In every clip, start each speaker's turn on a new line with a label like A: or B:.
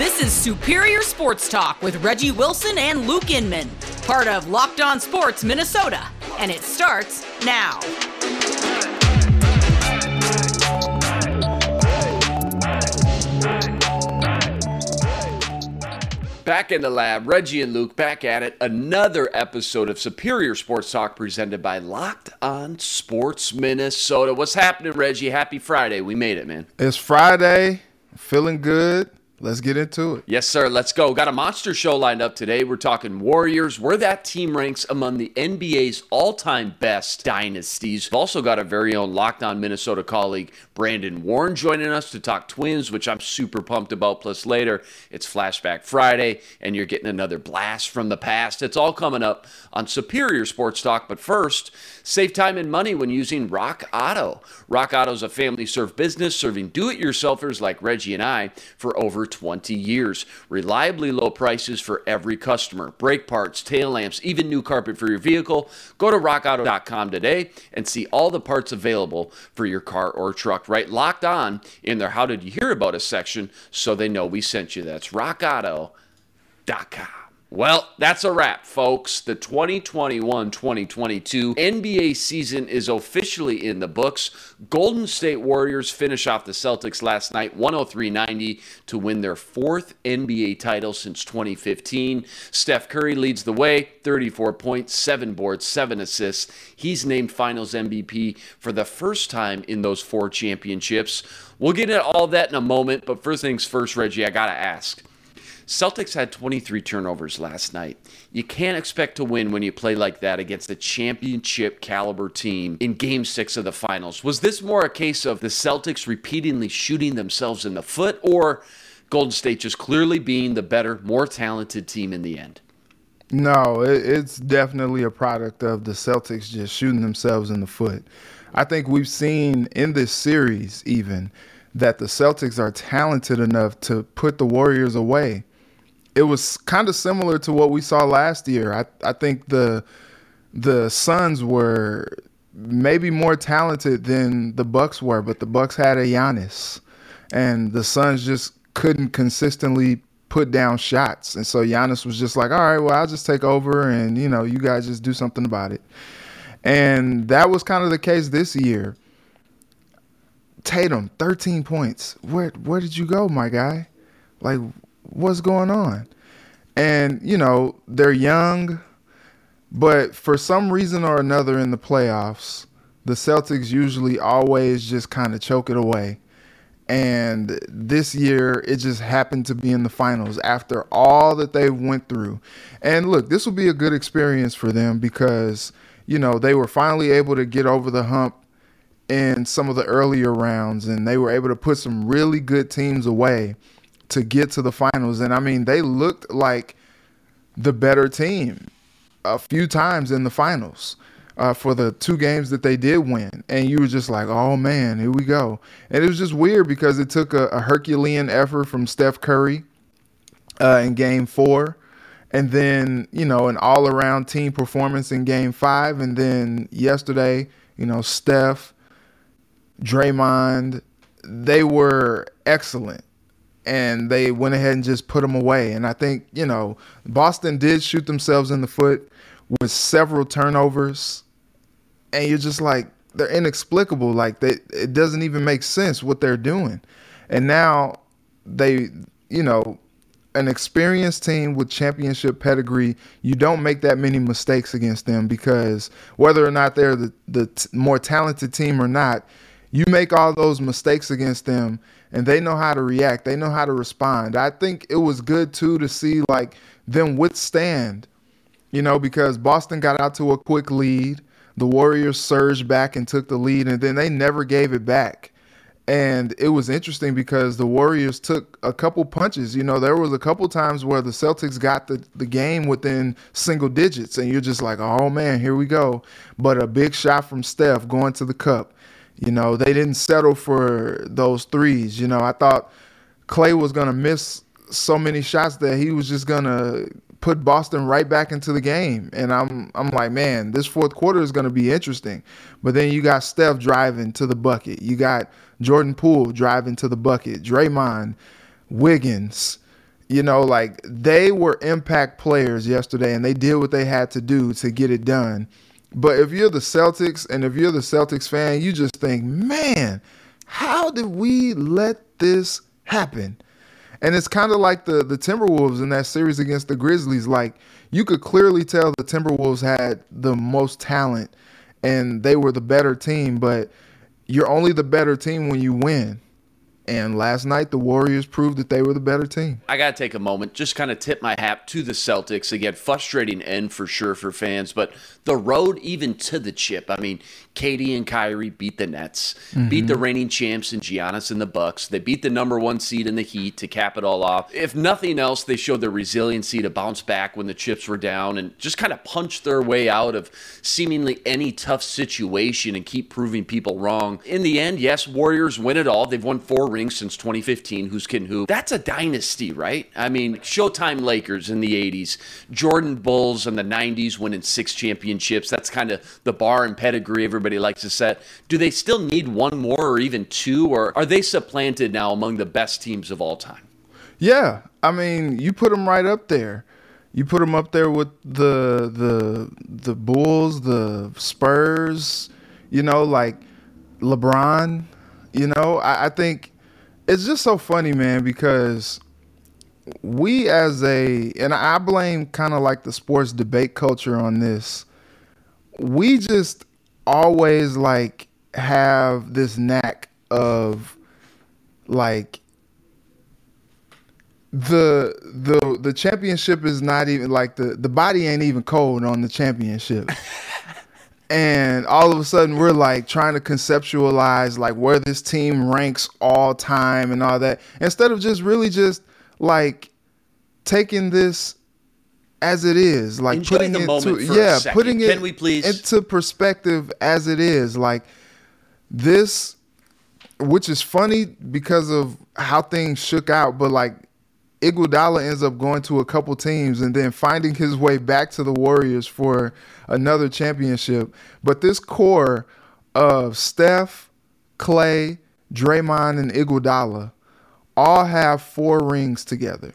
A: This is Superior Sports Talk with Reggie Wilson and Luke Inman, part of Locked On Sports Minnesota, and it starts now.
B: Back in the lab, Reggie and Luke back at it. Another episode of Superior Sports Talk presented by Locked On Sports Minnesota. What's happening, Reggie? Happy Friday. We made it, man.
C: It's Friday. Feeling good. Let's get into it.
B: Yes, sir. Let's go. Got a monster show lined up today. We're talking Warriors, where that team ranks among the NBA's all time best dynasties. We've also got our very own Locked On Minnesota colleague, Brandon Warne, joining us to talk Twins, which I'm super pumped about. Plus, later, it's Flashback Friday, and you're getting another blast from the past. It's all coming up on Superior Sports Talk. But first, save time and money when using Rock Auto. Rock Auto is a family served business serving do it yourselfers like Reggie and I for over 20 years. Reliably low prices for every customer. Brake parts, tail lamps, even new carpet for your vehicle. Go to rockauto.com today and see all the parts available for your car or truck. Right locked on in their How Did You Hear About Us section so they know we sent you. That's rockauto.com. Well, that's a wrap, folks. The 2021 2022 NBA season is officially in the books. Golden State Warriors finish off the Celtics last night 103 90 to win their fourth NBA title since 2015. Steph Curry leads the way 34 points, 7 boards, 7 assists. He's named finals MVP for the first time in those four championships. We'll get into all that in a moment, but first things first, Reggie, I got to ask. Celtics had 23 turnovers last night. You can't expect to win when you play like that against a championship caliber team in game six of the finals. Was this more a case of the Celtics repeatedly shooting themselves in the foot or Golden State just clearly being the better, more talented team in the end?
C: No, it's definitely a product of the Celtics just shooting themselves in the foot. I think we've seen in this series, even, that the Celtics are talented enough to put the Warriors away it was kind of similar to what we saw last year. I I think the the Suns were maybe more talented than the Bucks were, but the Bucks had a Giannis, and the Suns just couldn't consistently put down shots. And so Giannis was just like, "All right, well, I'll just take over, and you know, you guys just do something about it." And that was kind of the case this year. Tatum, 13 points. Where where did you go, my guy? Like what's going on? And, you know, they're young, but for some reason or another in the playoffs, the Celtics usually always just kind of choke it away. And this year, it just happened to be in the finals after all that they went through. And look, this will be a good experience for them because, you know, they were finally able to get over the hump in some of the earlier rounds and they were able to put some really good teams away to get to the finals. And I mean, they looked like the better team a few times in the finals uh, for the two games that they did win. And you were just like, oh man, here we go. And it was just weird because it took a, a Herculean effort from Steph Curry uh, in game four. And then, you know, an all around team performance in game five. And then yesterday, you know, Steph, Draymond, they were excellent and they went ahead and just put them away. And I think, you know, Boston did shoot themselves in the foot with several turnovers. And you're just like, they're inexplicable. Like, they, it doesn't even make sense what they're doing. And now they, you know, an experienced team with championship pedigree, you don't make that many mistakes against them because whether or not they're the, the t- more talented team or not, you make all those mistakes against them and they know how to react. They know how to respond. I think it was good too to see like them withstand, you know, because Boston got out to a quick lead. The Warriors surged back and took the lead, and then they never gave it back. And it was interesting because the Warriors took a couple punches. You know, there was a couple times where the Celtics got the, the game within single digits, and you're just like, oh man, here we go. But a big shot from Steph going to the cup you know, they didn't settle for those threes. You know, I thought Klay was going to miss so many shots that he was just going to put Boston right back into the game. And I'm I'm like, man, this fourth quarter is going to be interesting. But then you got Steph driving to the bucket. You got Jordan Poole driving to the bucket. Draymond, Wiggins, You know, like they were impact players yesterday and they did what they had to do to get it done. But if you're the Celtics and if you're the Celtics fan, you just think, man, how did we let this happen? And it's kind of like the the Timberwolves in that series against the Grizzlies. Like you could clearly tell the Timberwolves had the most talent and they were the better team, but you're only the better team when you win. And last night, the Warriors proved that they were the better team.
B: I got to take a moment, just kind of tip my hat to the Celtics. Again, frustrating end for sure for fans, but the road even to the chip. I mean, KD and Kyrie beat the Nets, mm-hmm. beat the reigning champs and Giannis and the Bucks. They beat the number one seed in the Heat to cap it all off. If nothing else, they showed their resiliency to bounce back when the chips were down and just kind of punch their way out of seemingly any tough situation and keep proving people wrong. In the end, yes, Warriors win it all. They've won four rings since 2015. Who's kidding who? That's a dynasty, right? I mean, Showtime Lakers in the 80s, Jordan Bulls in the 90s winning six championships. That's kind of the bar and pedigree everybody likes to set. Do they still need one more or even two, or are they supplanted now among the best teams of all time?
C: Yeah, I mean, you put them right up there. You put them up there with the the the Bulls, the Spurs. You know, like LeBron. You know, I, I think it's just so funny, man, because we as a and I blame kind of like the sports debate culture on this. We just always like have this knack of like the the the championship is not even like the the body ain't even cold on the championship. and all of a sudden we're like trying to conceptualize like where this team ranks all time and all that instead of just really just like taking this as it is, like
B: Enjoy
C: putting
B: the
C: it
B: moment
C: to yeah, putting it
B: Can we please?
C: into perspective as it is, like this, which is funny because of how things shook out, but like Iguodala ends up going to a couple teams and then finding his way back to the Warriors for another championship. But this core of Steph, Klay, Draymond, and Iguodala all have four rings together.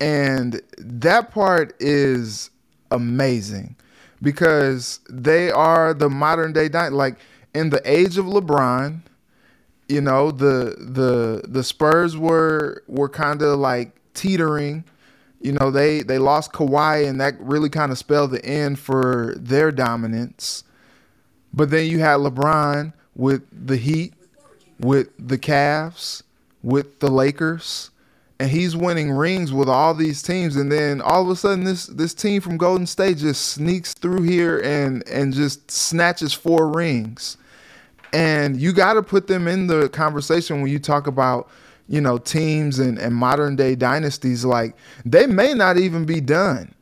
C: And that part is amazing because they are the modern day like in the age of LeBron, you know, the the the Spurs were were kind of like teetering. You know, they they lost Kawhi and that really kind of spelled the end for their dominance. But then you had LeBron with the Heat, with the Cavs, with the Lakers and he's winning rings with all these teams and then all of a sudden this this team from Golden State just sneaks through here and and just snatches four rings. And you got to put them in the conversation when you talk about, you know, teams and, and modern day dynasties like they may not even be done.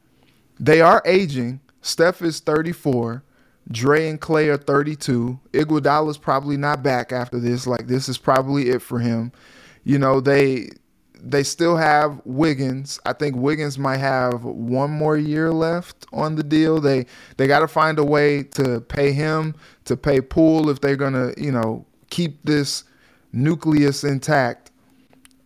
C: They are aging. Steph is 34. Dre and Klay are 32. Iguodala's probably not back after this. Like this is probably it for him. You know, they they still have Wiggins. I think Wiggins might have one more year left on the deal. They they got to find a way to pay him, to pay Poole if they're gonna, you know, keep this nucleus intact.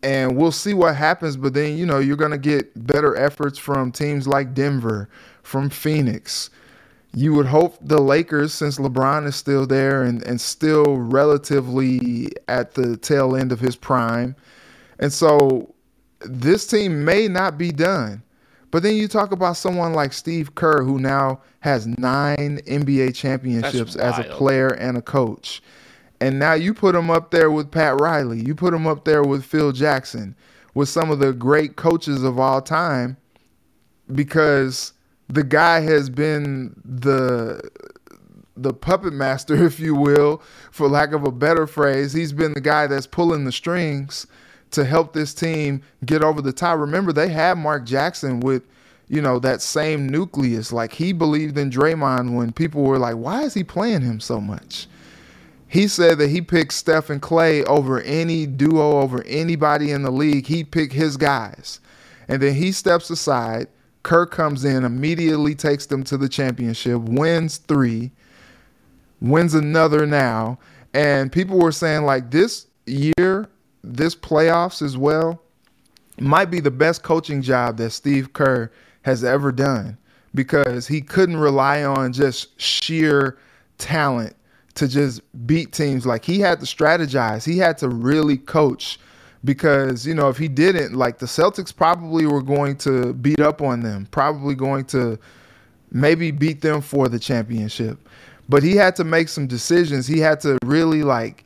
C: And we'll see what happens. But then, you know, you're gonna get better efforts from teams like Denver, from Phoenix. You would hope the Lakers, since LeBron is still there and, and still relatively at the tail end of his prime and so this team may not be done. But then you talk about someone like Steve Kerr, who now has nine NBA championships as a player and a coach. And now you put him up there with Pat Riley. You put him up there with Phil Jackson, with some of the great coaches of all time, because the guy has been the the puppet master, if you will, for lack of a better phrase. He's been the guy that's pulling the strings to help this team get over the top. Remember, they had Mark Jackson with, you know, that same nucleus. Like he believed in Draymond when people were like, why is he playing him so much? He said that he picked Steph and Klay over any duo, over anybody in the league. He picked his guys. And then he steps aside. Kerr comes in, immediately takes them to the championship, wins three, wins another now. And people were saying, like, this year this playoffs as well, might be the best coaching job that Steve Kerr has ever done because he couldn't rely on just sheer talent to just beat teams. Like he had to strategize, he had to really coach because, you know, if he didn't, like the Celtics probably were going to beat up on them, probably going to maybe beat them for the championship. But he had to make some decisions. He had to really like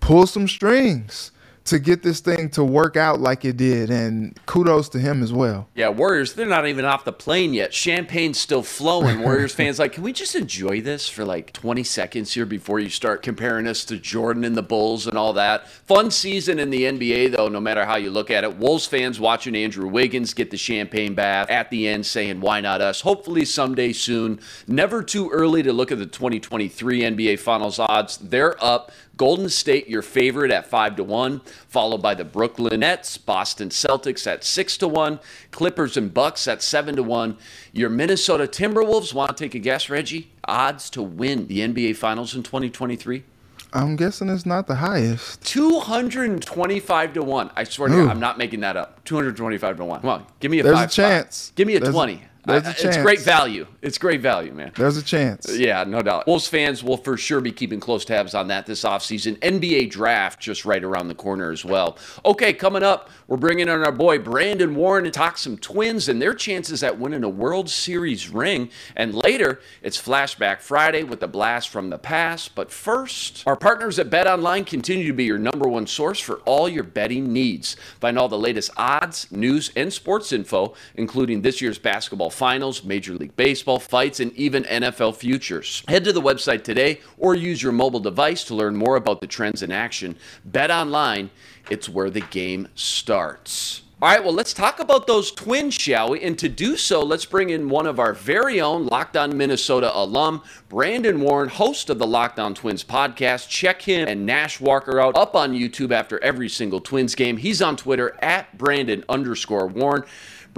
C: pull some strings to get this thing to work out like it did. And kudos to him as well.
B: Yeah, Warriors, they're not even off the plane yet. Champagne's still flowing. Warriors fans like, can we just enjoy this for like 20 seconds here before you start comparing us to Jordan and the Bulls and all that? Fun season in the NBA, though, no matter how you look at it. Wolves fans watching Andrew Wiggins get the champagne bath at the end saying, why not us? Hopefully someday soon. Never too early to look at the 2023 NBA Finals odds. They're up. Golden State, your favorite at 5 to 1, followed by the Brooklyn Nets, Boston Celtics at 6 to 1, Clippers and Bucks at 7 to 1. Your Minnesota Timberwolves, want to take a guess, Reggie? Odds to win the NBA Finals in 2023?
C: I'm guessing it's not the highest.
B: 225 to 1. I swear to God, I'm not making that up. 225 to 1. Come on, give me a
C: There's a
B: five spot.
C: chance.
B: Give me a
C: There's a-
B: 20.
C: There's a
B: I- It's great value. It's great value, man.
C: There's a chance.
B: Yeah, no doubt. Wolves fans will for sure be keeping close tabs on that this offseason. NBA draft just right around the corner as well. Okay, coming up, we're bringing in our boy Brandon Warne to talk some twins and their chances at winning a World Series ring. And later, it's Flashback Friday with a blast from the past. But first, our partners at Bet Online continue to be your number one source for all your betting needs. Find all the latest odds, news, and sports info, including this year's basketball finals, Major League Baseball fights, and even NFL futures. Head to the website today or use your mobile device to learn more about the trends in action. Bet Online, it's where the game starts. All right, well, let's talk about those twins, shall we? And to do so, let's bring in one of our very own Locked On Minnesota alum, Brandon Warne, host of the Locked On Twins podcast. Check him and Nash Walker out up on YouTube after every single Twins game. He's on Twitter at Brandon underscore Warne.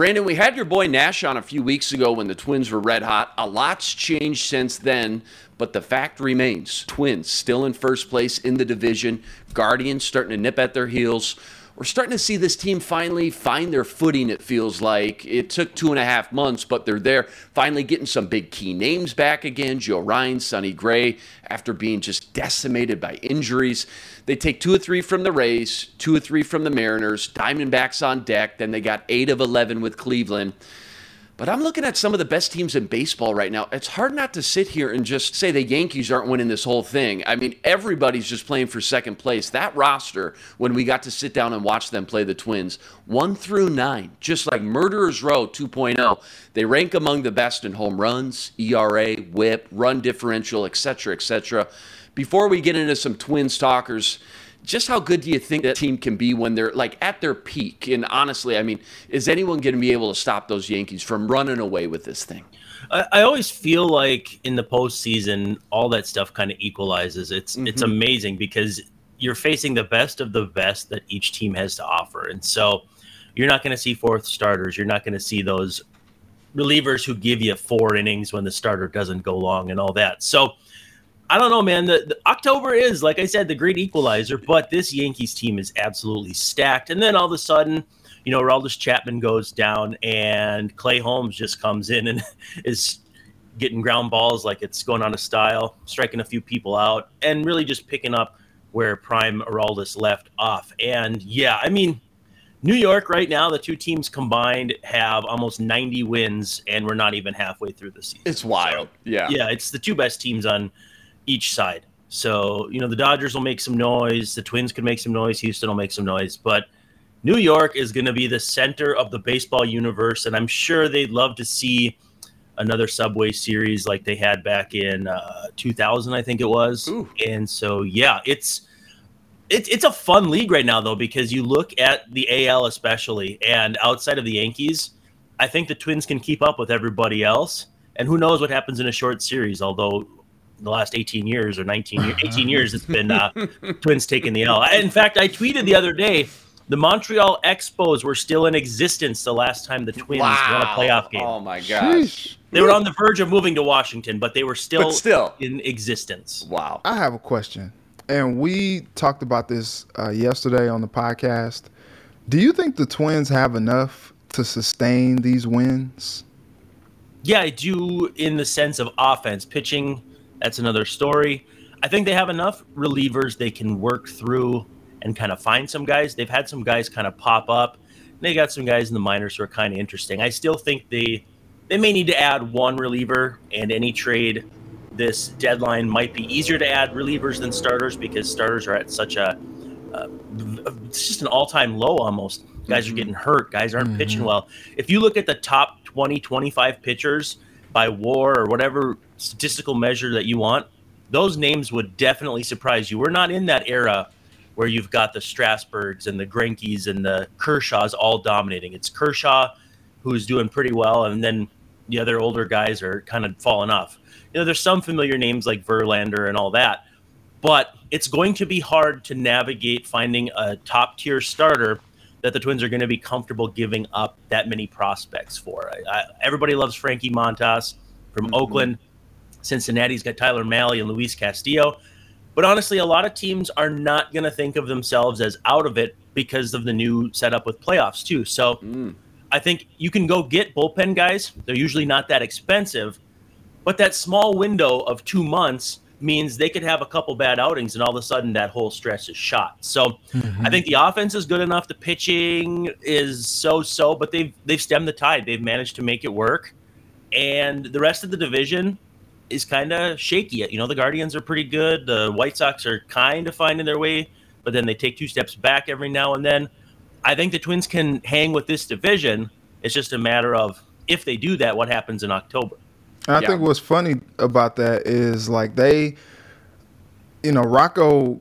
B: Brandon, we had your boy Nash on a few weeks ago when the Twins were red hot. A lot's changed since then, but the fact remains Twins still in first place in the division, Guardians starting to nip at their heels. We're starting to see this team finally find their footing, it feels like. It took two and a half months, but they're there, finally getting some big key names back again. Joe Ryan, Sonny Gray, after being just decimated by injuries. They take two or three from the Rays, two or three from the Mariners, Diamondbacks on deck. Then they got eight of 11 with Cleveland. But I'm looking at some of the best teams in baseball right now. It's hard not to sit here and just say the Yankees aren't winning this whole thing. I mean, everybody's just playing for second place. That roster, when we got to sit down and watch them play the Twins, one through nine, just like Murderers Row 2.0, they rank among the best in home runs, ERA, whip, run differential, etc., etc. Before we get into some Twins talkers, just how good do you think that team can be when they're like at their peak? And honestly, I mean, is anyone going to be able to stop those Yankees from running away with this thing?
D: I, I always feel like in the postseason, all that stuff kind of equalizes. It's it's mm-hmm. amazing because you're facing the best of the best that each team has to offer, and so you're not going to see fourth starters. You're not going to see those relievers who give you four innings when the starter doesn't go long and all that. So I don't know, man. The, the October is, like I said, the great equalizer, but this Yankees team is absolutely stacked. And then all of a sudden, you know, Aroldis Chapman goes down and Clay Holmes just comes in and is getting ground balls like it's going on a style, striking a few people out, and really just picking up where Prime Aroldis left off. And yeah, I mean, New York right now, the two teams combined have almost 90 wins, and we're not even halfway through the season.
B: It's wild. Yeah.
D: Yeah, it's the two best teams on each side. So, you know, the Dodgers will make some noise, the Twins could make some noise, Houston will make some noise, but New York is going to be the center of the baseball universe, and I'm sure they'd love to see another Subway series like they had back in uh, 2000, I think it was.
B: Ooh.
D: And so, yeah, it's it's it's a fun league right now though because you look at the AL especially, and outside of the Yankees, I think the Twins can keep up with everybody else. And who knows what happens in a short series? Although the last 18 years or 19 years, 18 years, it's been uh, Twins taking the L. In fact, I tweeted the other day the Montreal Expos were still in existence the last time the Twins won a playoff game.
B: Oh my gosh.
C: Sheesh.
D: They were on the verge of moving to Washington, but they were still,
B: But still.
D: in existence.
B: Wow.
C: I have a question, and we talked about this uh, yesterday on the podcast. Do you think the Twins have enough to sustain these wins?
D: Yeah, I do in the sense of offense. Pitching, that's another story. I think they have enough relievers they can work through and kind of find some guys. They've had some guys kind of pop up. They got some guys in the minors who are kind of interesting. I still think they they may need to add one reliever, and any trade this deadline might be easier to add relievers than starters because starters are at such a uh, it's just an all-time low almost. Guys mm-hmm. are getting hurt. Guys aren't mm-hmm. pitching well. If you look at the top 20, 25 pitchers by WAR or whatever statistical measure that you want, those names would definitely surprise you. We're not in that era where you've got the Strasburgs and the Greinkes and the Kershaws all dominating. It's Kershaw who's doing pretty well, and then the other older guys are kind of falling off. You know, there's some familiar names like Verlander and all that, but it's going to be hard to navigate finding a top tier starter that the Twins are going to be comfortable giving up that many prospects for. I, I, everybody loves Frankie Montas from mm-hmm. Oakland. Cincinnati's got Tyler Mahle and Luis Castillo. But honestly, a lot of teams are not going to think of themselves as out of it because of the new setup with playoffs, too. So mm. I think you can go get bullpen guys. They're usually not that expensive. But that small window of two months means they could have a couple bad outings and all of a sudden that whole stretch is shot. So mm-hmm. I think the offense is good enough. The pitching is so so, but they've they've stemmed the tide. They've managed to make it work. And the rest of the division is kind of shaky. You know, the Guardians are pretty good. The White Sox are kind of finding their way, but then they take two steps back every now and then. I think the Twins can hang with this division. It's just a matter of if they do that, what happens in October.
C: I yeah. think what's funny about that is like they, you know, Rocco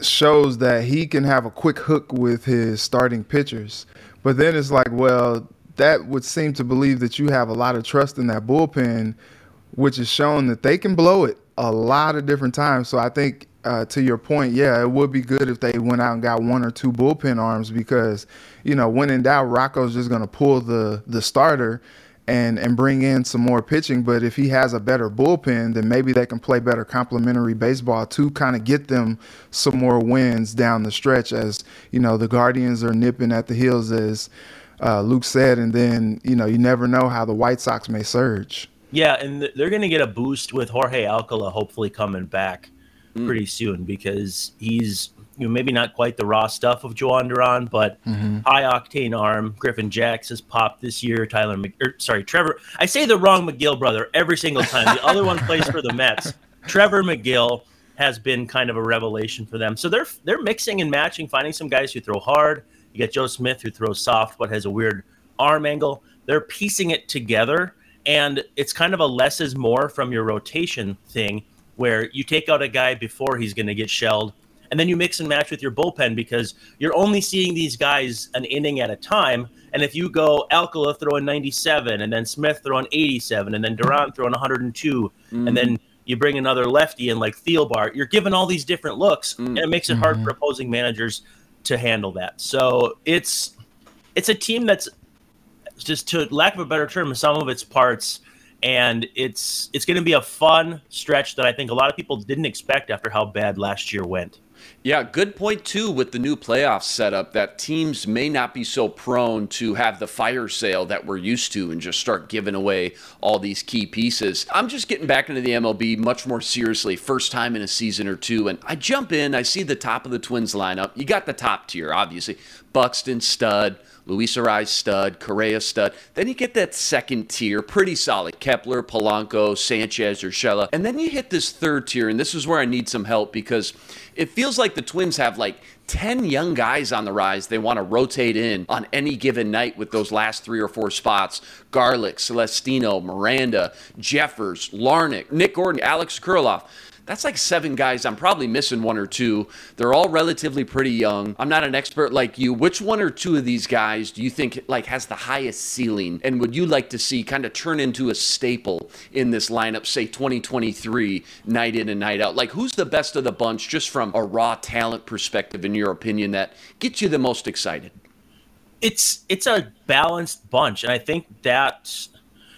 C: shows that he can have a quick hook with his starting pitchers, but then it's like, well, that would seem to believe that you have a lot of trust in that bullpen, which is shown that they can blow it a lot of different times. So I think uh, to your point, yeah, it would be good if they went out and got one or two bullpen arms because, you know, when in doubt, Rocco's just going to pull the the starter and and bring in some more pitching. But if he has a better bullpen, then maybe they can play better complementary baseball to kind of get them some more wins down the stretch. As you know, the Guardians are nipping at the heels, as uh, Luke said, and then you know you never know how the White Sox may surge.
D: Yeah, and they're going to get a boost with Jorge Alcala hopefully coming back mm. pretty soon because he's you know, maybe not quite the raw stuff of Jhoan Duran, but mm-hmm. high octane arm. Griffin Jax has popped this year. Tyler, Mc, er, sorry, Trevor. I say the wrong Megill brother every single time. The other one plays for the Mets. Trevor Megill has been kind of a revelation for them. So they're they're mixing and matching, finding some guys who throw hard. You got Joe Smith who throws soft but has a weird arm angle. They're piecing it together, and it's kind of a less is more from your rotation thing, where you take out a guy before he's going to get shelled and then you mix and match with your bullpen because you're only seeing these guys an inning at a time. And if you go Alcala throwing 97, and then Smith throwing 87, and then Duran throwing 102, mm-hmm. and then you bring another lefty in like Thielbar, you're given all these different looks, mm-hmm. and it makes it hard mm-hmm. for opposing managers to handle that. So it's it's a team that's just to lack of a better term, some of its parts and it's it's going to be a fun stretch that I think a lot of people didn't expect after how bad last year went.
B: Yeah, good point too with the new playoff setup that teams may not be so prone to have the fire sale that we're used to and just start giving away all these key pieces. I'm just getting back into the MLB much more seriously, first time in a season or two, and I jump in, I see the top of the Twins lineup. You got the top tier, obviously. Buxton, Stud, Luis Arraez stud, Correa stud. Then you get that second tier, pretty solid. Kepler, Polanco, Sanchez, Urshela. And then you hit this third tier, and this is where I need some help because it feels like the Twins have like 10 young guys on the rise they want to rotate in on any given night with those last three or four spots. Garlick, Celestino, Miranda, Jeffers, Larnach, Nick Gordon, Alex Kirilloff that's like seven guys. I'm probably missing one or two. They're all relatively pretty young. I'm not an expert like you. Which one or two of these guys do you think like has the highest ceiling and would you like to see kind of turn into a staple in this lineup, say 2023, night in and night out? Like who's the best of the bunch just from a raw talent perspective in your opinion that gets you the most excited?
D: It's it's a balanced bunch and I think that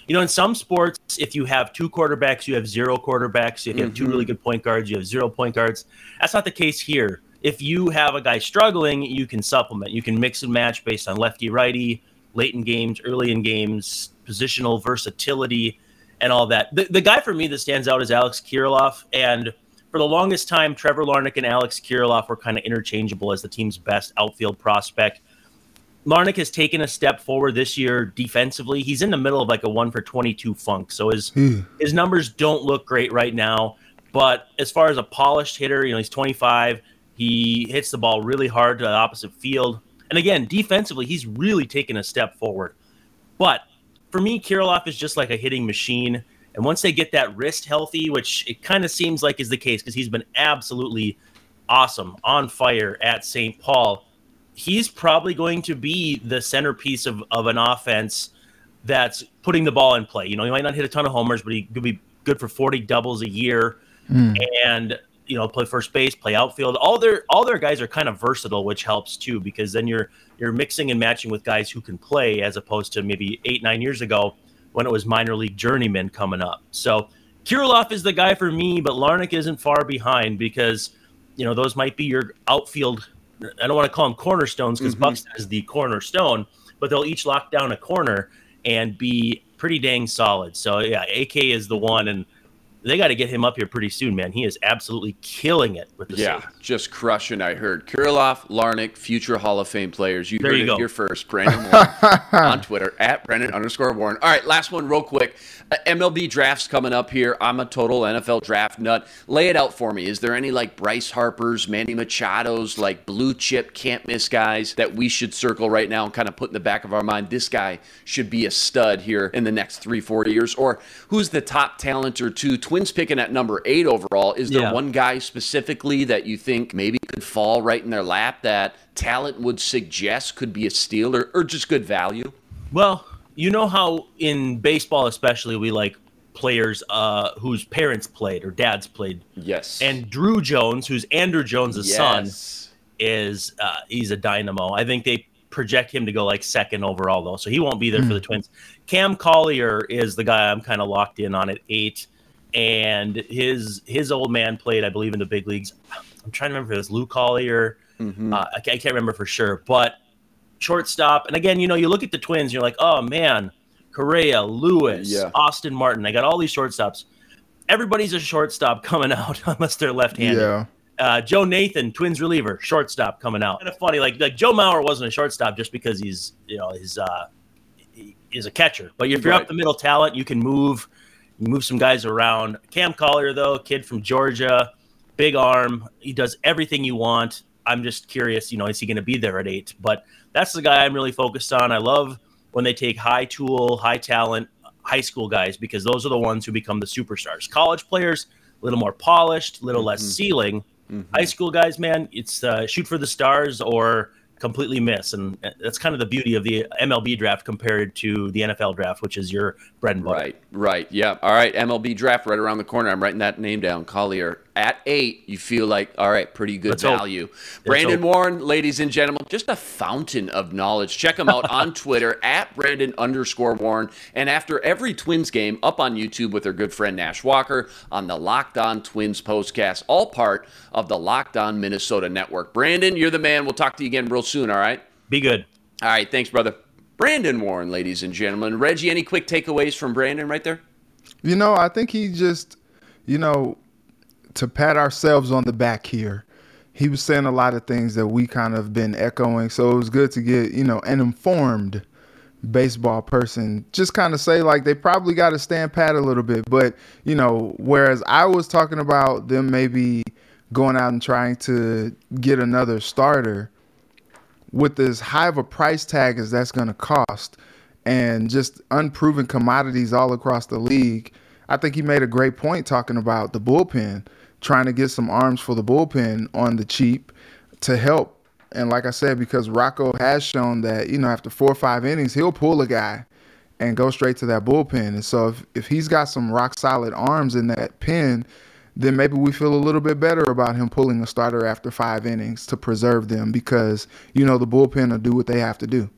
D: you know, in some sports, if you have two quarterbacks, you have zero quarterbacks. If you have mm-hmm. two really good point guards, you have zero point guards. That's not the case here. if you have a guy struggling, you can supplement. You can mix and match based on lefty righty, late in games, early in games, positional versatility, and all that. The, the guy for me that stands out is Alex Kirilloff. And for the longest time, Trevor Larnach and Alex Kirilloff were kind of interchangeable as the team's best outfield prospect. Larnach has taken a step forward this year defensively. He's in the middle of like a one for 22 funk. So his, hmm. his numbers don't look great right now. But as far as a polished hitter, you know, he's 25. He hits the ball really hard to the opposite field. And again, defensively, he's really taken a step forward. But for me, Kirilloff is just like a hitting machine. And once they get that wrist healthy, which it kind of seems like is the case because he's been absolutely awesome, on fire at St. Paul, he's probably going to be the centerpiece of, of an offense that's putting the ball in play. You know, he might not hit a ton of homers, but he could be good for 40 doubles a year. Mm. And you know, play first base, play outfield. All their all their guys are kind of versatile, which helps too, because then you're you're mixing and matching with guys who can play as opposed to maybe eight, nine years ago when it was minor league journeymen coming up. So Kirilloff is the guy for me, but Larnach isn't far behind because, you know, those might be your outfield. I don't want to call them cornerstones because mm-hmm. Buxton is the cornerstone, but they'll each lock down a corner and be pretty dang solid. So yeah, AK is the one, and they got to get him up here pretty soon, man. He is absolutely killing it with the
B: yeah,
D: Sabres.
B: just crushing. I heard Kirilloff, Larnach, future Hall of Fame players. You
D: there
B: heard
D: you
B: it
D: go.
B: here first. Brandon Warne on Twitter at Brendan underscore Warne. All right, last one, real quick. Uh, MLB drafts coming up here. I'm a total NFL draft nut. Lay it out for me. Is there any like Bryce Harper's, Manny Machado's, like blue chip can't miss guys that we should circle right now and kind of put in the back of our mind? This guy should be a stud here in the next three, four years. Or who's the top talent or two? Twins picking at number eight overall. Is there
D: Yeah.
B: one guy specifically that you think maybe could fall right in their lap that talent would suggest could be a steal or, or just good value?
D: Well, you know how in baseball, especially, we like players uh, whose parents played or dads played.
B: Yes.
D: And Drew Jones, who's Andruw Jones' son, is uh, he's a dynamo. I think they project him to go like second overall though, so he won't be there for the Twins. Cam Collier is the guy I'm kind of locked in on at eight, and his his old man played, I believe, in the big leagues. I'm trying to remember if it was Lou Collier.
B: Mm-hmm.
D: Uh, I, can't, I can't remember for sure, but shortstop. And again, you know, you look at the Twins, you're like, oh man, Correa, Lewis,
B: Yeah.
D: Austin Martin. I got all these shortstops. Everybody's a shortstop coming out unless they're left-handed.
C: Yeah.
D: Uh, Joe Nathan, Twins reliever, shortstop coming out. Kind of funny, like like Joe Mauer wasn't a shortstop just because he's you know he's uh he is a catcher. But if you're
B: Right.
D: up the middle talent, you can move move some guys around. Cam Collier though, kid from Georgia, big arm. He does everything you want. I'm just curious, you know, is he going to be there at eight? But that's the guy I'm really focused on. I love when they take high tool, high talent, high school guys because those are the ones who become the superstars. College players, a little more polished, a little less ceiling. High school guys, man, it's uh, shoot for the stars or completely miss, and that's kind of the beauty of the MLB draft compared to the NFL draft, which is your bread and butter.
B: Right, right. Yeah. All right. MLB draft right around the corner. I'm writing that name down. Collier at eight. You feel like, all right, pretty good
D: Let's hope.
B: value. Brandon. Warne, ladies and gentlemen, just a fountain of knowledge. Check him out on Twitter at Brandon underscore Warne. And after every Twins game, up on YouTube with their good friend Nash Walker on the Locked On Twins postcast, all part of the Locked On Minnesota network. Brandon, you're the man. We'll talk to you again real soon. All right.
D: Be good.
B: All right. Thanks, brother. Brandon Warne, ladies and gentlemen. Reggie, any quick takeaways from Brandon right there?
C: You know, I think he just, you know, to pat ourselves on the back here. He was saying a lot of things that we kind of been echoing. So it was good to get, you know, an informed baseball person just kind of say like they probably got to stand pat a little bit. But, you know, whereas I was talking about them maybe going out and trying to get another starter with as high of a price tag as that's going to cost and just unproven commodities all across the league, I think he made a great point talking about the bullpen, trying to get some arms for the bullpen on the cheap to help. And like I said, because Rocco has shown that, you know, after four or five innings, he'll pull a guy and go straight to that bullpen. And so if, if he's got some rock solid arms in that pen, then maybe we feel a little bit better about him pulling a starter after five innings to preserve them because, you know, the bullpen will do what they have to do.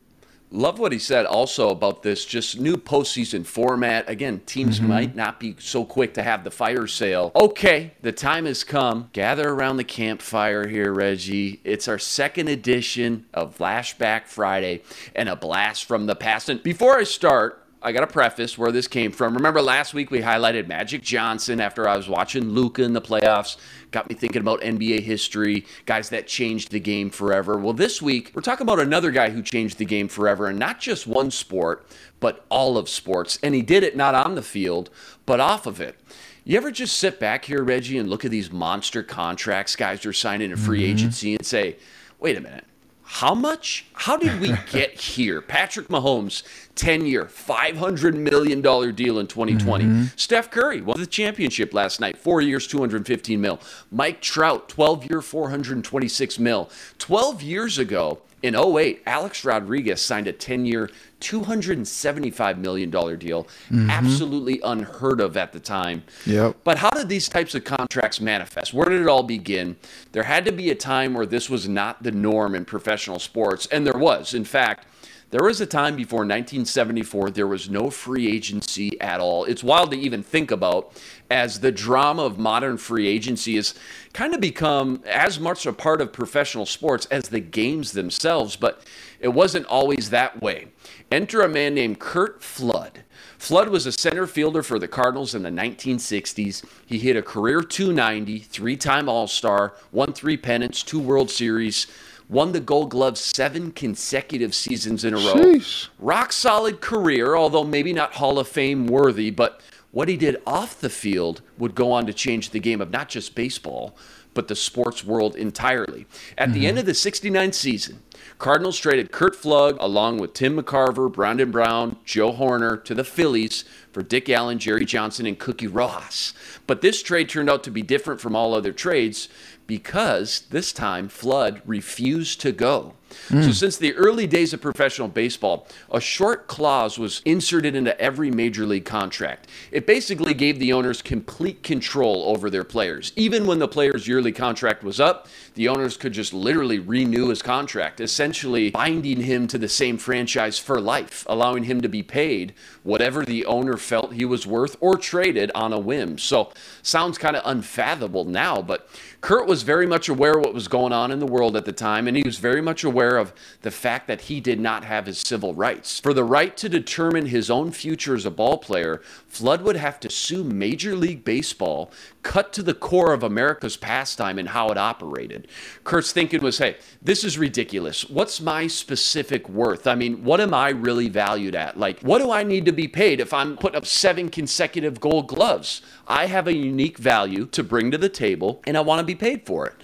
B: Love what he said also about this just new postseason format. Again, teams mm-hmm. might not be so quick to have the fire sale. Okay, the time has come. Gather around the campfire here, Reggie. It's our second edition of Flashback Friday and a blast from the past. And before I start, I got to preface where this came from. Remember last week we highlighted Magic Johnson after I was watching Luka in the playoffs. Got me thinking about NBA history, guys that changed the game forever. Well, this week we're talking about another guy who changed the game forever, and not just one sport, but all of sports. And he did it not on the field, but off of it. You ever just sit back here, Reggie, and look at these monster contracts guys are signing in free mm-hmm. agency and say, wait a minute how much? How did we get here? Patrick Mahomes, 10 year, $500 million deal in 2020. Mm-hmm. Steph Curry won the championship last night, four years, 215 mil. Mike Trout, 12 year, 426 mil. 12 years ago, in 08, Alex Rodriguez signed a 10 year, $275 million deal. Mm-hmm. Absolutely unheard of at the time.
C: Yep.
B: But how did these types of contracts manifest? Where did it all begin? There had to be a time where this was not the norm in professional sports, and there was. In fact, there was a time before 1974 there was no free agency at all. It's wild to even think about as the drama of modern free agency has kind of become as much a part of professional sports as the games themselves, but it wasn't always that way. Enter a man named Curt Flood. Flood was a center fielder for the Cardinals in the 1960s. He hit a career 290, three time All Star, won three pennants, two World Series, won the Gold Glove seven consecutive seasons in a row. Sheesh. Rock solid career, although maybe not Hall of Fame worthy, but what he did off the field would go on to change the game of not just baseball, but the sports world entirely. At mm-hmm. the end of the 69 season, Cardinals traded Curt Flood along with Tim McCarver, Brandon Brown, Joe Hoerner to the Phillies for Dick Allen, Jerry Johnson, and Cookie Rojas. But this trade turned out to be different from all other trades because this time Flood refused to go. Mm. So, since the early days of professional baseball, a short clause was inserted into every major league contract. It basically gave the owners complete control over their players. Even when the player's yearly contract was up, the owners could just literally renew his contract, essentially binding him to the same franchise for life, allowing him to be paid whatever the owner felt he was worth or traded on a whim. So, sounds kind of unfathomable now, but Curt was very much aware of what was going on in the world at the time, and he was very much aware of the fact that he did not have his civil rights. For the right to determine his own future as a ball player, Flood would have to sue Major League Baseball, cut to the core of America's pastime and how it operated. Curt's thinking was, hey, this is ridiculous. What's my specific worth? I mean, what am I really valued at? Like, what do I need to be paid if I'm putting up seven consecutive gold gloves? I have a unique value to bring to the table, and I want to be paid for it.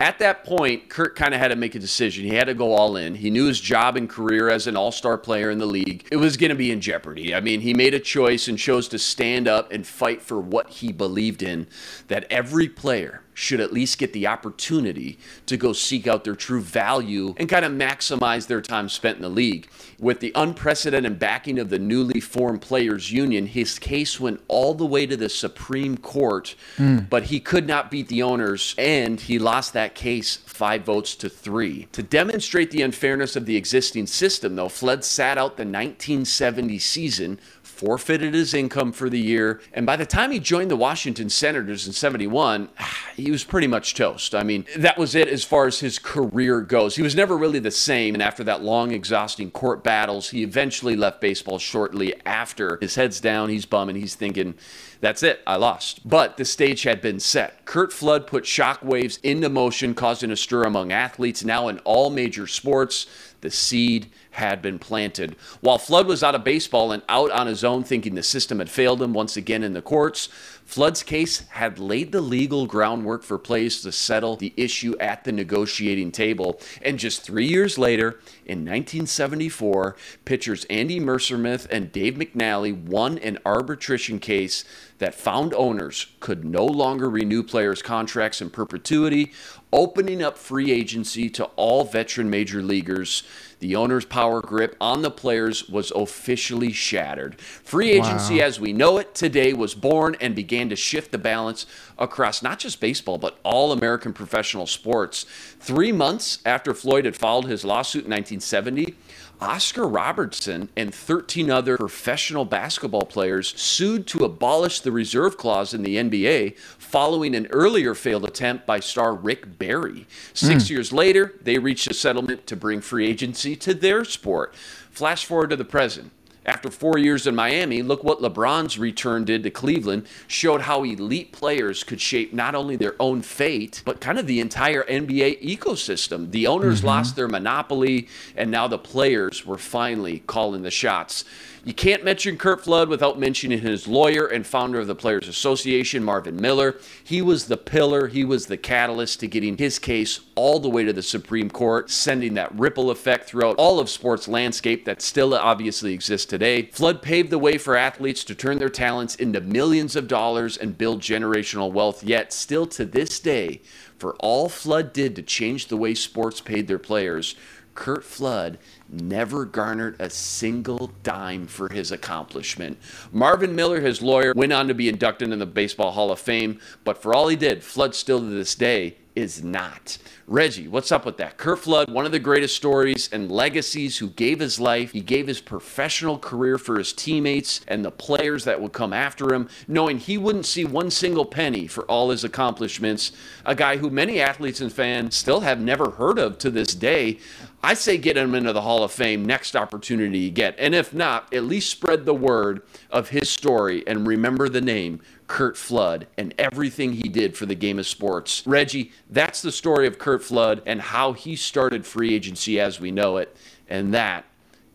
B: At that point, Curt kind of had to make a decision. He had to go all in. He knew his job and career as an all star player in the league. It was going to be in jeopardy. I mean, he made a choice and chose to stand up and fight for what he believed in that every player should at least get the opportunity to go seek out their true value and kind of maximize their time spent in the league. With the unprecedented backing of the newly formed Players Union, his case went all the way to the Supreme Court, mm. but he could not beat the owners and he lost that case five votes to three. To demonstrate the unfairness of the existing system, though, Flood sat out the 1970 season forfeited his income for the year. And by the time he joined the Washington Senators in 71, he was pretty much toast. I mean, that was it as far as his career goes. He was never really the same. And after that long, exhausting court battles, he eventually left baseball shortly after. His head's down, he's bumming, he's thinking, that's it, I lost. But the stage had been set. Curt Flood put shockwaves into motion, causing a stir among athletes now in all major sports. The seed had been planted. While Flood was out of baseball and out on his own, thinking the system had failed him once again in the courts, Flood's case had laid the legal groundwork for players to settle the issue at the negotiating table. And just three years later, in 1974, pitchers Andy Messersmith and Dave McNally won an arbitration case that found owners could no longer renew players' contracts in perpetuity, opening up free agency to all veteran major leaguers. The owner's power grip on the players was officially shattered. Free agency,
C: Wow.
B: as we know it today, was born and began to shift the balance across not just baseball, but all American professional sports. Three months after Flood had filed his lawsuit in 1970, Oscar Robertson and 13 other professional basketball players sued to abolish the reserve clause in the NBA following an earlier failed attempt by star Rick Barry. Six hmm. years later, they reached a settlement to bring free agency to their sport. Flash forward to the present. After four years in Miami, look what LeBron's return did to Cleveland, showed how elite players could shape not only their own fate, but kind of the entire NBA ecosystem. The owners mm-hmm. lost their monopoly, and now the players were finally calling the shots. You can't mention Curt Flood without mentioning his lawyer and founder of the Players Association, Marvin Miller. He was the pillar, he was the catalyst to getting his case all the way to the Supreme Court, sending that ripple effect throughout all of sports landscape that still obviously exists today. Flood paved the way for athletes to turn their talents into millions of dollars and build generational wealth, yet still to this day, for all Flood did to change the way sports paid their players, Curt Flood never garnered a single dime for his accomplishment. Marvin Miller, his lawyer, went on to be inducted in the Baseball Hall of Fame, but for all he did, Flood still to this day is not. Reggie, what's up with that? Curt Flood, one of the greatest stories and legacies who gave his life. He gave his professional career for his teammates and the players that would come after him, knowing he wouldn't see one single penny for all his accomplishments. A guy who many athletes and fans still have never heard of to this day. I say get him into the Hall of Fame next opportunity you get. And if not, at least spread the word of his story and remember the name Curt Flood and everything he did for the game of sports. Reggie, that's the story of Curt Flood and how he started free agency as we know it. And that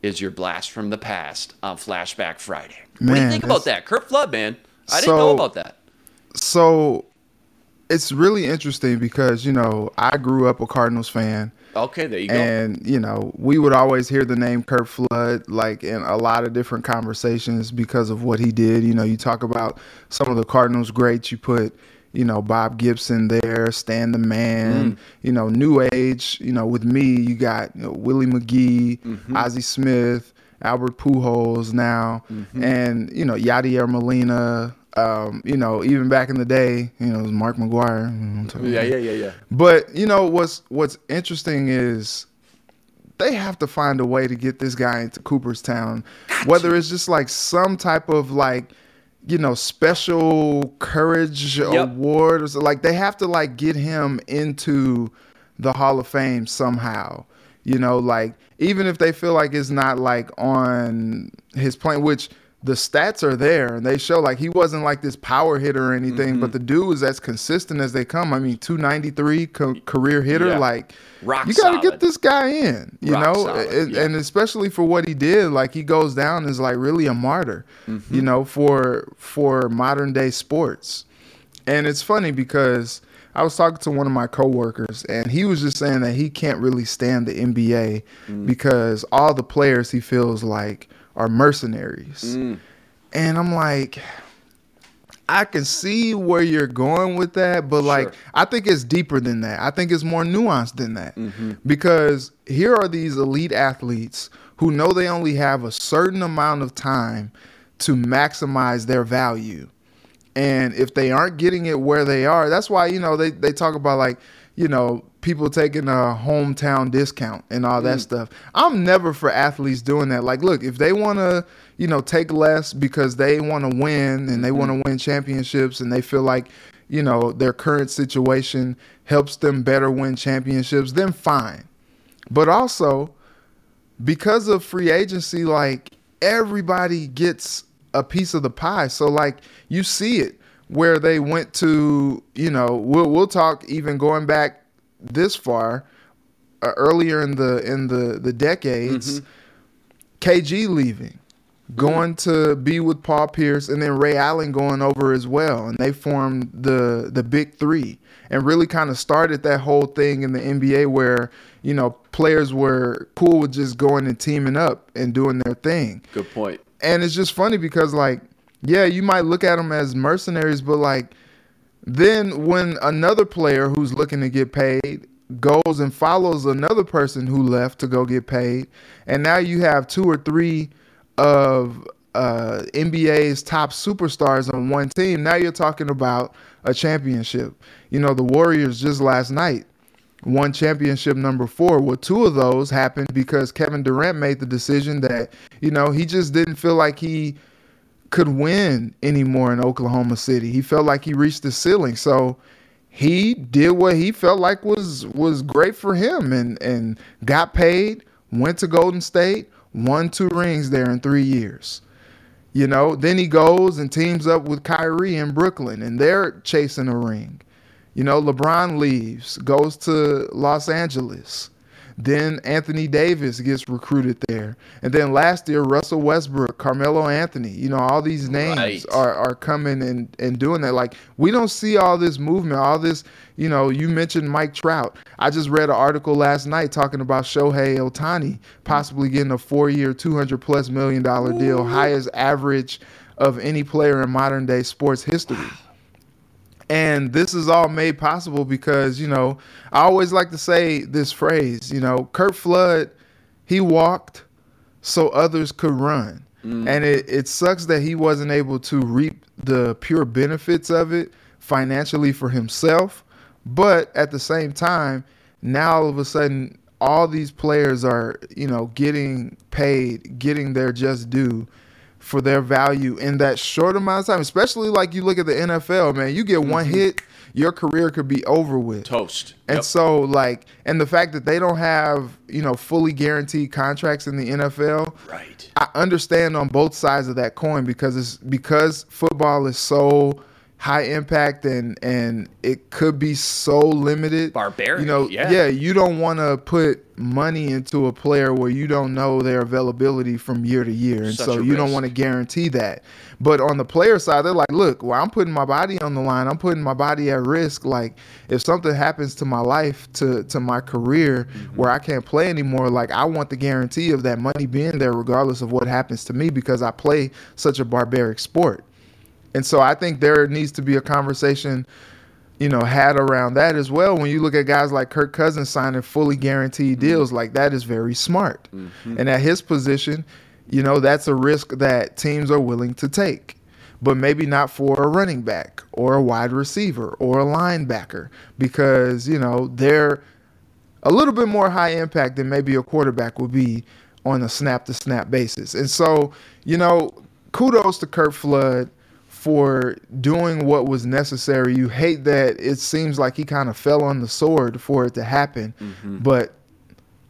B: is your blast from the past on Flashback Friday. what do you think about that? Curt Flood, man. I didn't know about that.
C: So it's really interesting because, you know, I grew up a Cardinals fan.
B: Okay, there you go.
C: And, you know, we would always hear the name Curt Flood like in a lot of different conversations because of what he did. You know, you talk about some of the Cardinals greats, you put, you know, Bob Gibson there, Stan the Man, mm. you know, New Age, you know, with me, you got, you know, Willie McGee, mm-hmm. Ozzie Smith, Albert Pujols now, mm-hmm. and, you know, Yadier Molina. Um, you know, even back in the day, you know, it was Mark McGwire. you know,
B: yeah, yeah, yeah, yeah.
C: but you know what's what's interesting is they have to find a way to get this guy into Cooperstown, whether it's just like some type of like you know special courage award or so, like they have to like get him into the Hall of Fame somehow. You know, like even if they feel like it's not like on his plane, which the stats are there and they show like he wasn't like this power hitter or anything, but the dude was as consistent as they come. I mean, 293 co- career hitter,
B: Yeah.
C: like
B: Rock
C: you got to get this guy in, you
B: Rock
C: know,
B: solid, yeah.
C: and especially for what he did, like he goes down as like really a martyr,
B: Mm-hmm.
C: you know, for for modern day sports. And it's funny because I was talking to one of my coworkers, and he was just saying that he can't really stand the NBA
B: Mm.
C: because all the players he feels like are mercenaries.
B: Mm.
C: And I'm like, I can see where you're going with that, but like,
B: Sure.
C: I think it's deeper than that. I think it's more nuanced than that
B: Mm-hmm.
C: because here are these elite athletes who know they only have a certain amount of time to maximize their value. And if they aren't getting it where they are, that's why, you know, they, they talk about like, you know, people taking a hometown discount and all that mm. stuff. I'm never for athletes doing that. Like, look, if they want to, you know, take less because they want to win and they want to mm-hmm. win championships and they feel like, you know, their current situation helps them better win championships, then fine. But also, because of free agency, like everybody gets a piece of the pie. So like you see it where they went to, you know, we'll we'll talk even going back this far uh, earlier in the in the the decades. KG leaving, going to be with Paul Pierce, and then Ray Allen going over as well, and they formed the the Big Three, and really kind of started that whole thing in the NBA where you know players were cool with just going and teaming up and doing their thing.
B: Good point.
C: And it's just funny because like yeah, you might look at them as mercenaries, but like then when another player who's looking to get paid goes and follows another person who left to go get paid, and now you have two or three of uh, NBA's top superstars on one team. Now you're talking about a championship. You know, the Warriors just last night won championship number four. Well, two of those happened because Kevin Durant made the decision that, you know, he just didn't feel like he could win anymore in Oklahoma City. He felt like he reached the ceiling. So he did what he felt like was was great for him and and got paid, went to Golden State, won two rings there in 3 years. You know, then he goes and teams up with Kyrie in Brooklyn and they're chasing a ring. You know, LeBron leaves, goes to Los Angeles. Then Anthony Davis gets recruited there. And then last year, Russell Westbrook, Carmelo Anthony, you know, all these names
B: Right.
C: are, are coming and, and doing that. Like, we don't see all this movement, all this, you know, you mentioned Mike Trout. I just read an article last night talking about Shohei Ohtani possibly getting a four year, 200 plus million dollar deal, highest average of any player in modern day sports history. And this is all made possible because, you know, I always like to say this phrase, you know, Curt Flood, he walked so others could run. Mm. And it, it sucks that he wasn't able to reap the pure benefits of it financially for himself. But at the same time, now all of a sudden, all these players are, you know, getting paid, getting their just due for their value in that short amount of time. Especially like you look at the NFL, man, you get one mm-hmm. hit, your career could be over with.
B: Toast.
C: And
B: Yep.
C: so, like, and the fact that they don't have, you know, fully guaranteed contracts in the NFL,
B: right.
C: I understand on both sides of that coin because it's because football is so high impact and and it could be so limited.
B: Barbaric,
C: You know,
B: yeah.
C: yeah, you don't want to put money into a player where you don't know their availability from year to year. And
B: Such
C: so you don't want to guarantee that. But on the player side, they're like, look, well, I'm putting my body on the line. I'm putting my body at risk. Like, if something happens to my life, to to my career,
B: Mm-hmm.
C: where I can't play anymore, like I want the guarantee of that money being there, regardless of what happens to me, because I play such a barbaric sport. And so I think there needs to be a conversation, you know, had around that as well. When you look at guys like Kirk Cousins signing fully guaranteed mm-hmm. deals, like that is very smart. Mm-hmm. And at his position, you know, that's a risk that teams are willing to take. But maybe not for a running back or a wide receiver or a linebacker because, you know, they're a little bit more high impact than maybe a quarterback would be on a snap to snap basis. And so, you know, kudos to Curt Flood for doing what was necessary. You hate that it seems like he kind of fell on the sword for it to happen, mm-hmm. but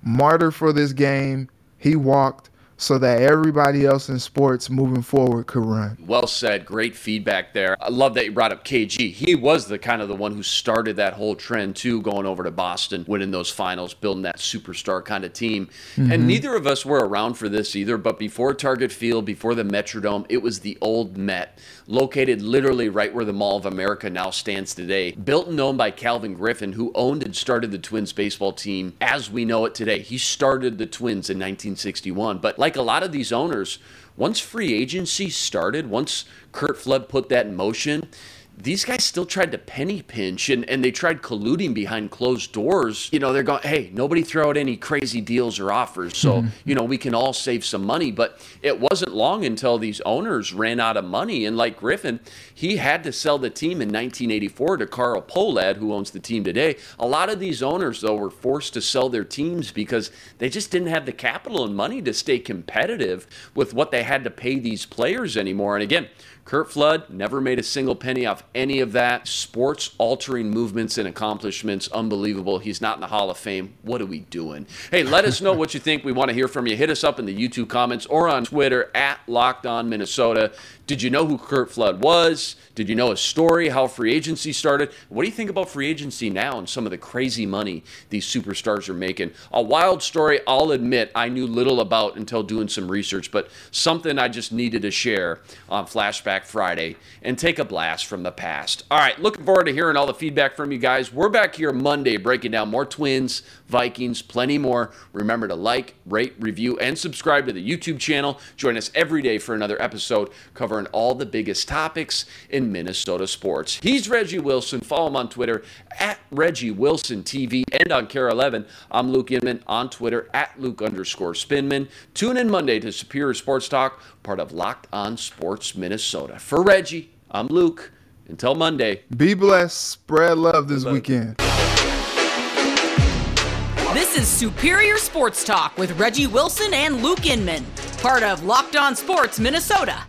C: martyr for this game, he walked so that everybody else in sports moving forward could run.
B: Well said. Great feedback there. I love that you brought up KG. He was the kind of the one who started that whole trend too, going over to Boston, winning those finals, building that superstar kind of team. And mm-hmm. neither of us were around for this either. But before Target Field, before the Metrodome, it was the old Met, located literally right where the Mall of America now stands today. Built and owned by Calvin Griffith, who owned and started the Twins baseball team as we know it today. He started the Twins in 1961. But like a lot of these owners, once free agency started, once Curt Flood put that in motion, these guys still tried to penny pinch and, and they tried colluding behind closed doors. You know, they're going, hey, nobody throw out any crazy deals or offers. So, mm-hmm. you know, we can all save some money. But it wasn't long until these owners ran out of money. And like Griffith, he had to sell the team in 1984 to Carl Pohlad, who owns the team today. A lot of these owners, though, were forced to sell their teams because they just didn't have the capital and money to stay competitive with what they had to pay these players anymore. And again, Curt Flood never made a single penny off any of that. Sports altering movements and accomplishments, unbelievable. He's not in the Hall of Fame. What are we doing? Hey, let us know what you think. We want to hear from you. Hit us up in the YouTube comments or on Twitter at Locked On Minnesota. Did you know who Curt Flood was? Did you know his story, how free agency started? What do you think about free agency now and some of the crazy money these superstars are making? A wild story, I'll admit, I knew little about until doing some research, but something I just needed to share on Flashback Friday and take a blast from the past. Past. All right, looking forward to hearing all the feedback from you guys. We're back here Monday breaking down more Twins, Vikings, plenty more. Remember to like, rate, review, and subscribe to the YouTube channel. Join us every day for another episode covering all the biggest topics in Minnesota sports. He's Reggie Wilson. Follow him on Twitter at Reggie Wilson TV and on KARE 11. I'm Luke Inman on Twitter at Luke underscore Spinman. Tune in Monday to Superior Sports Talk, part of Locked On Sports Minnesota. For Reggie, I'm Luke. Until Monday.
C: Be blessed. Spread love this weekend.
A: This is Superior Sports Talk with Reggie Wilson and Luke Inman, part of Locked On Sports Minnesota.